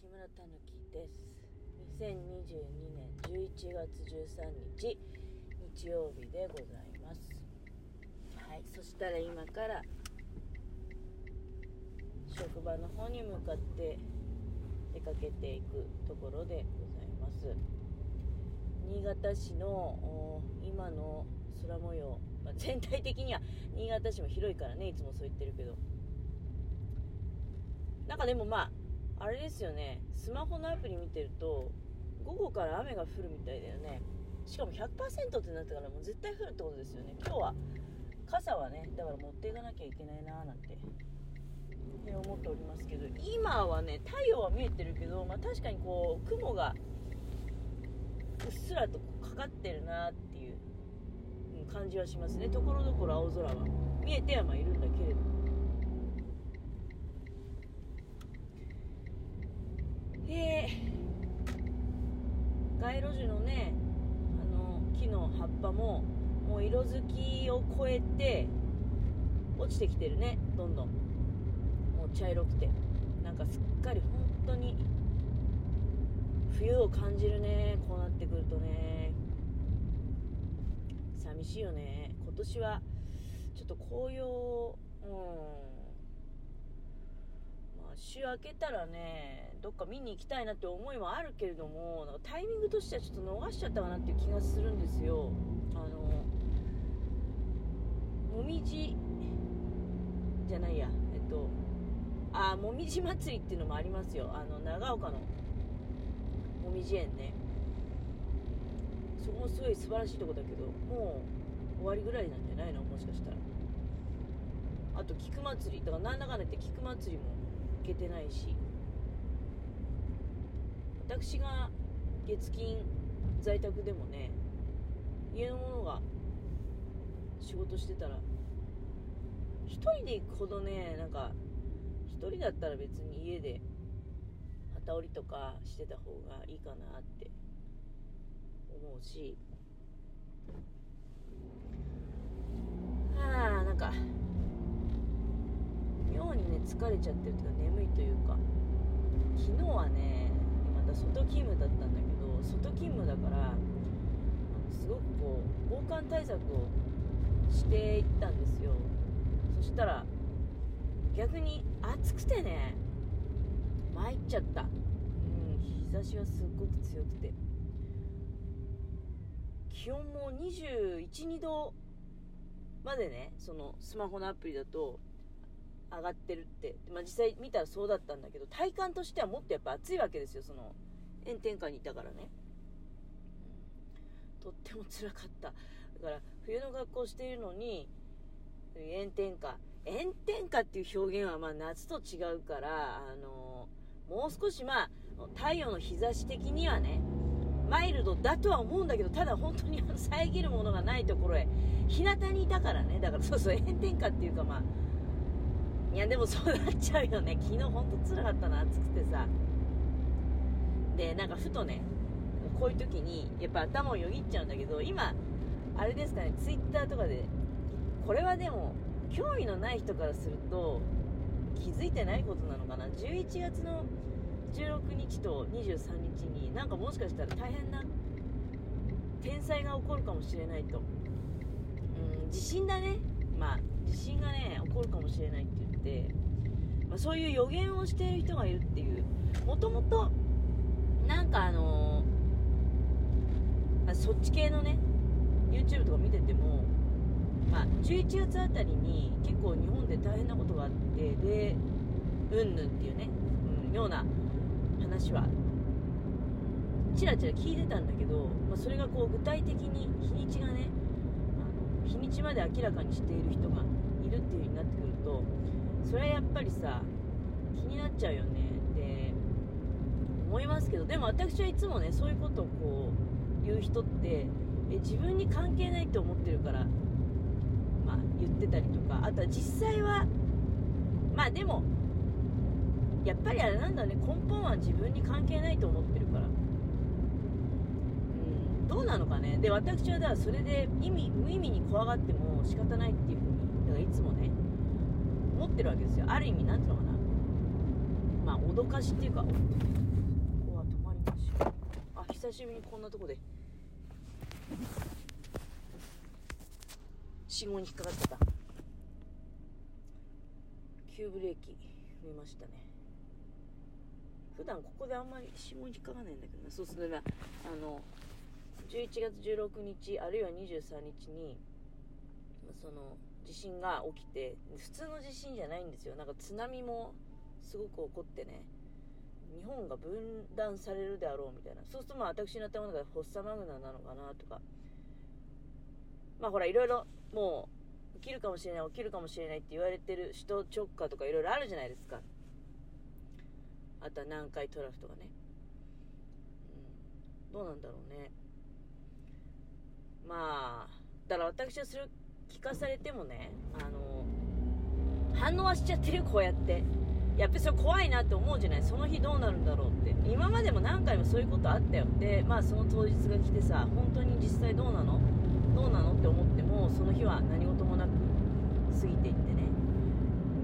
木村たぬきです。2022年11月13日日曜日でございます。はいそしたら今から職場の方に向かって出かけていくところでございます。新潟市の今の空模様、まあ、全体的には新潟市も広いからねいつもそう言ってるけど。なんかでもまああれですよね。スマホのアプリ見てると午後から雨が降るみたいだよね。しかも100%ってなったからもう絶対降るってことですよね。今日は傘はねだから持っていかなきゃいけないなーなんて。思っておりますけど。今はね太陽は見えてるけど、まあ、確かにこう雲がうっすらとかかってるなっていう感じはしますね。ところどころ青空は見えてはまいるんだけれどで街路樹のねあの木の葉っぱももう色づきを超えて落ちてきてるねどんどん。もう茶色くて。なんかすっかり本当に冬を感じるねこうなってくるとね。寂しいよね。今年はちょっと紅葉うん。週明けたらねどっか見に行きたいなって思いもあるけれどもなんかタイミングとしてはちょっと逃しちゃったかなっていう気がするんですよ。あのもみじじゃないや。えっとあもみじ祭りっていうのもありますよ。あの長岡のもみじ園ね。そこもすごい素晴らしいとこだけどもう終わりぐらいなんじゃないの？もしかしたら。あと菊祭り。だからなんだかんだ言って菊祭りもけてないし。私が月金在宅でもね家の者が仕事してたら一人で行くほどねなんか一人だったら別に家で旗織りとかしてた方がいいかなって思うし。はあなんか妙にね疲れちゃってるというか眠いというか。昨日はねまた外勤務だったんだけど外勤務だからすごくこう防寒対策をしていったんですよ。そしたら逆に暑くてね参っちゃった。うん日差しがすっごく強くて。気温も212度までねそのスマホのアプリだと上がってるって、まあ、実際見たらそうだったんだけど体感としてはもっとやっぱ暑いわけですよその炎天下にいたからね、うん、とっても辛かった。だから冬の格好しているのに炎天下。炎天下っていう表現はまあ夏と違うからあのもう少しまあ太陽の日差し的にはねマイルドだとは思うんだけどただ本当に遮るものがないところへ日向にいたからね。だからそうそう炎天下っていうかまあいやでもそうなっちゃうよね。昨日ほんとつらかったな暑くてさ。でなんかふとねこういう時にやっぱ頭をよぎっちゃうんだけど今あれですかねツイッターとかでこれはでも興味のない人からすると気づいてないことなのかな。11月の16日と23日になんかもしかしたら大変な天災が起こるかもしれないと。うん地震だね。まあ地震がね起こるかもしれないって言って、まあ、そういう予言をしている人がいるっていう。もともとなんかあのー、そっち系のね YouTube とか見てても、まあ、11月あたりに結構日本で大変なことがあってでうんぬんっていうね、うん、ような話はちらちら聞いてたんだけど、まあ、それがこう具体的に日にちがね日にちまで明らかにしている人がいるっていう風になってくるとそれはやっぱりさ気になっちゃうよね。って思いますけどでも私はいつもねそういうことをこう言う人ってえ自分に関係ないって思ってるからまあ言ってたりとかあとは実際はまあでもやっぱりあれなんだね根本は自分に関係ないと思ってるから。うんどうなのかね。で私はだからそれで意味無意味に怖がっても仕方ないっていうふうにだからいつもね思ってるわけですよ。ある意味何ていうのかな。まあ脅かしっていうかあ久しぶりにこんなとこで。信号に引っかかってた。急ブレーキ踏みましたね。普段ここであんまり信号に引っかかんないんだけどな。そうするなあの11月16日あるいは23日にその地震が起きて普通の地震じゃないんですよ。なんか津波もすごく起こってね。日本が分断されるであろうみたいな。そうするとまあ私の頭の中でホッサマグナなのかなとか。まあほらいろいろもう起きるかもしれない起きるかもしれないって言われてる首都直下とかいろいろあるじゃないですか。あとは南海トラフとかね、うん、どうなんだろうね。まあだから私はそれを聞かされてもねあの反応はしちゃってるこうやって。やっぱりそれ怖いなって思うじゃない。その日どうなるんだろうって。今までも何回もそういうことあったよ。でまあその当日が来てさ本当に実際どうなの？どうなのって思ってもその日は何事もなく過ぎていってね。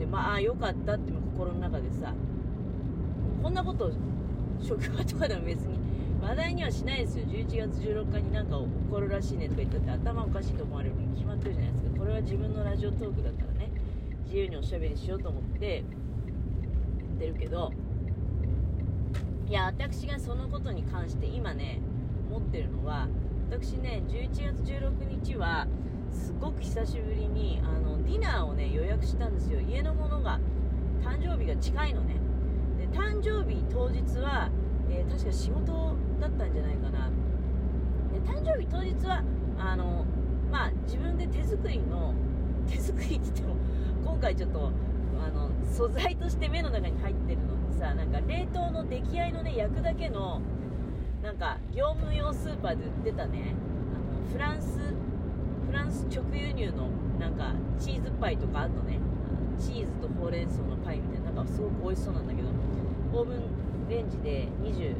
でまあよかったって心の中でさこんなこと職場とかでも別に話題にはしないですよ。11月16日になんか起こるらしいねとか言ったって頭おかしいと思われるれは自分のラジオトークだからね。自由におしゃべりしようと思って言ってるけど。いや私がそのことに関して今ね思ってるのは私ね11月16日はすごく久しぶりにあのディナーをね予約したんですよ。家のものが誕生日が近いのね。で誕生日当日は、えー、確か仕事だったんじゃないかな。で誕生日当日はあのまあ自分で手作りの手作りって言っても今回ちょっとあの素材として目の中に入ってるのってさなんか冷凍の出来合いのね焼くだけのなんか業務用スーパーで売ってたね。あのフランスフランス直輸入のなんかチーズパイとかあとね。チーズとほうれん草のパイみたいななんかすごく美味しそうなんだけどオーブンレンジで20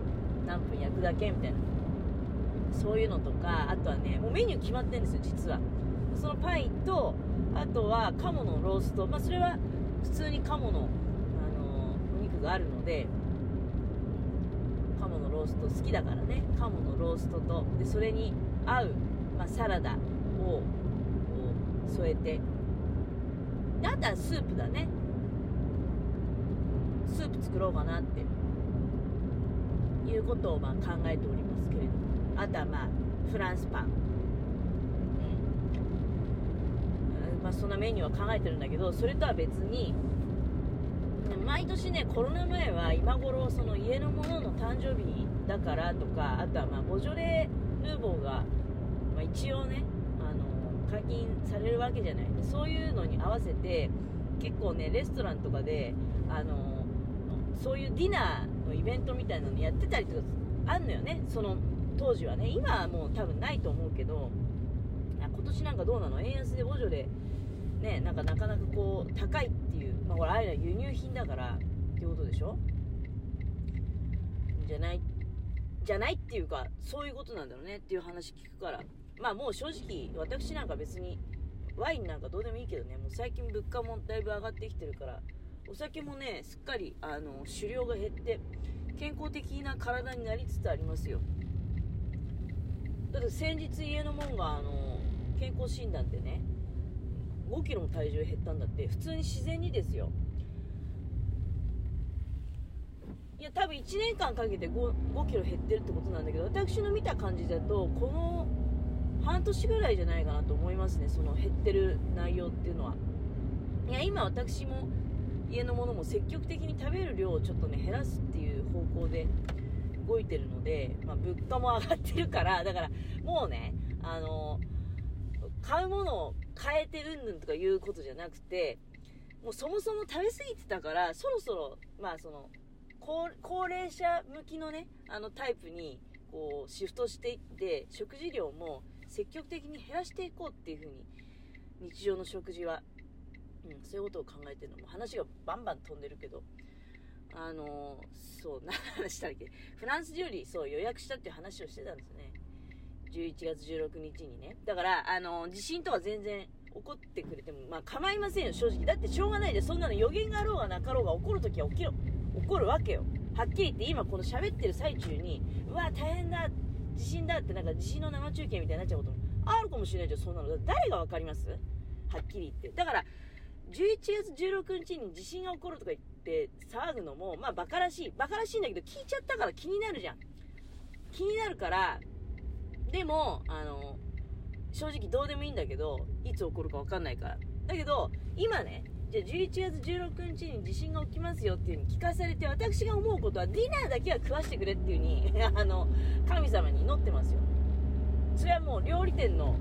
何分焼くだけみたいな。そういうのとかあとはねもうメニュー決まってるんですよ実は。そのパイとあとは鴨のロースト。まあそれは普通に鴨の、あのお肉があるので鴨のロースト好きだからね。鴨のローストとでそれに合う、まあ、サラダを添えて。であとはスープだね。スープ作ろうかなっていうことをまあ考えておりますけれどあとはまあフランスパン。うん。まあ、そんなメニューは考えてるんだけどそれとは別に毎年ねコロナ前は今頃その家のものの誕生日だからとかあとはまあボジョレ・ヌーボーが、まあ、一応ねあの解禁されるわけじゃない。そういうのに合わせて結構ねレストランとかであのそういうディナーのイベントみたいなのやってたりとかあんのよね。その当時はね今はもう多分ないと思うけど今年なんかどうなの？円安でボジョレねなんかなかなかこう高いっていうまあこれあれは輸入品だからってことでしょ？じゃないじゃないっていうかそういうことなんだろうねっていう話聞くから。まあもう正直私なんか別にワインなんかどうでもいいけどねもう最近物価もだいぶ上がってきてるからお酒もねすっかりあの酒量が減って健康的な体になりつつありますよ。だって先日家のもんがあの健康診断でね5キロも体重減ったんだって普通に自然にですよ。いや多分1年間かけて 5, 5キロ減ってるってことなんだけど私の見た感じだとこの半年ぐらいじゃないかなと思いますねその減ってる内容っていうのは。いや今私も家のものも積極的に食べる量をちょっとね減らすっていう方向で動いてるので、まあ、物価も上がってるから だからもうねあの買うものを変えてるんぬんとかいうことじゃなくて、もうそもそも食べ過ぎてたから、そろそろ、まあその、高齢者向きのね、あのタイプに、こう、シフトしていって、食事量も積極的に減らしていこうっていう風に、日常の食事は、うん、そういうことを考えてるのも、話がバンバン飛んでるけど、あのー、そう、何話したっけ？フランス料理、そう、予約したっていう話をしてたんですね。11月16日にね。だから、あの、地震とか全然怒ってくれても、まあ構いませんよ、正直。だってしょうがないで、そんなの予言があろうがなかろうが起こるときは起きろ、起こるわけよ。はっきり言って今この喋ってる最中に、うわ、大変だ、地震だってなんか地震の生中継みたいになっちゃうこともあるかもしれないじゃんそんなの誰が分かります？はっきり言ってだから11月16日に地震が起こるとか言って騒ぐのもまあバカらしい。バカらしいんだけど聞いちゃったから気になるじゃん。気になるからでもあの正直どうでもいいんだけどいつ起こるか分かんないから。だけど今ねじゃあ11月16日に地震が起きますよっていう風に聞かされて私が思うことはディナーだけは食わしてくれっていう風に あの神様に祈ってますよ。それはもう料理店の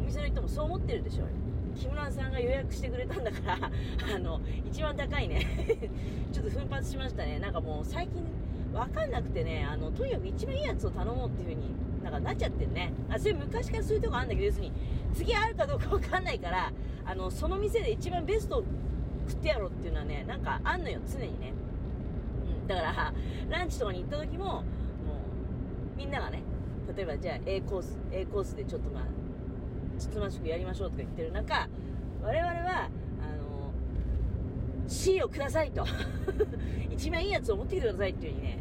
お店の人もそう思ってるでしょうよ。木村さんが予約してくれたんだから あの一番高いね。ちょっと奮発しましたね。なんかもう最近分かんなくてねあのとにかく一番いいやつを頼もうっていう風になんかなっちゃってるね。あそれ昔からそういうとこあるんだけど要するに次あるかどうか分かんないからあのその店で一番ベストを食ってやろうっていうのはねなんかあんのよ。常にね、うん、だからランチとかに行った時ももうみんながね例えばじゃあ A コース A コースでちょっとまあつつましくやりましょうとか言ってる中我々はあの C をくださいと。一番いいやつを持ってきてくださいっていう風にね。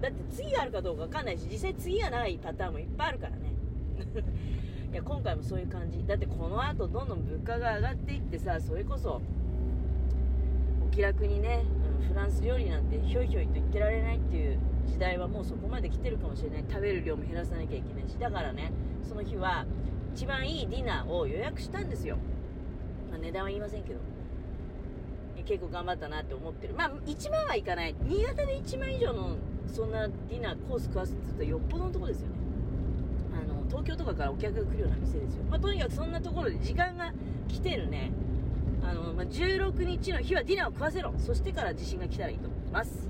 だって次があるかどうか分かんないし実際次がないパターンもいっぱいあるからね。いや今回もそういう感じ。だってこの後どんどん物価が上がっていってさそれこそお気楽にね、うん、フランス料理なんてひょいひょいと言ってられないっていう時代はもうそこまで来てるかもしれない。食べる量も減らさなきゃいけないし。だからねその日は一番いいディナーを予約したんですよ、まあ、値段は言いませんけど。結構頑張ったなって思ってる。まあ1万はいかない。新潟で1万以上のそんなディナーコース食わすって言うとよっぽどのとこですよね。あの東京とかからお客が来るような店ですよ、まあ、とにかくそんなところで時間が来てるね。あの、まあ、16日の日はディナーを食わせろ。そしてから地震が来たらいいと思います。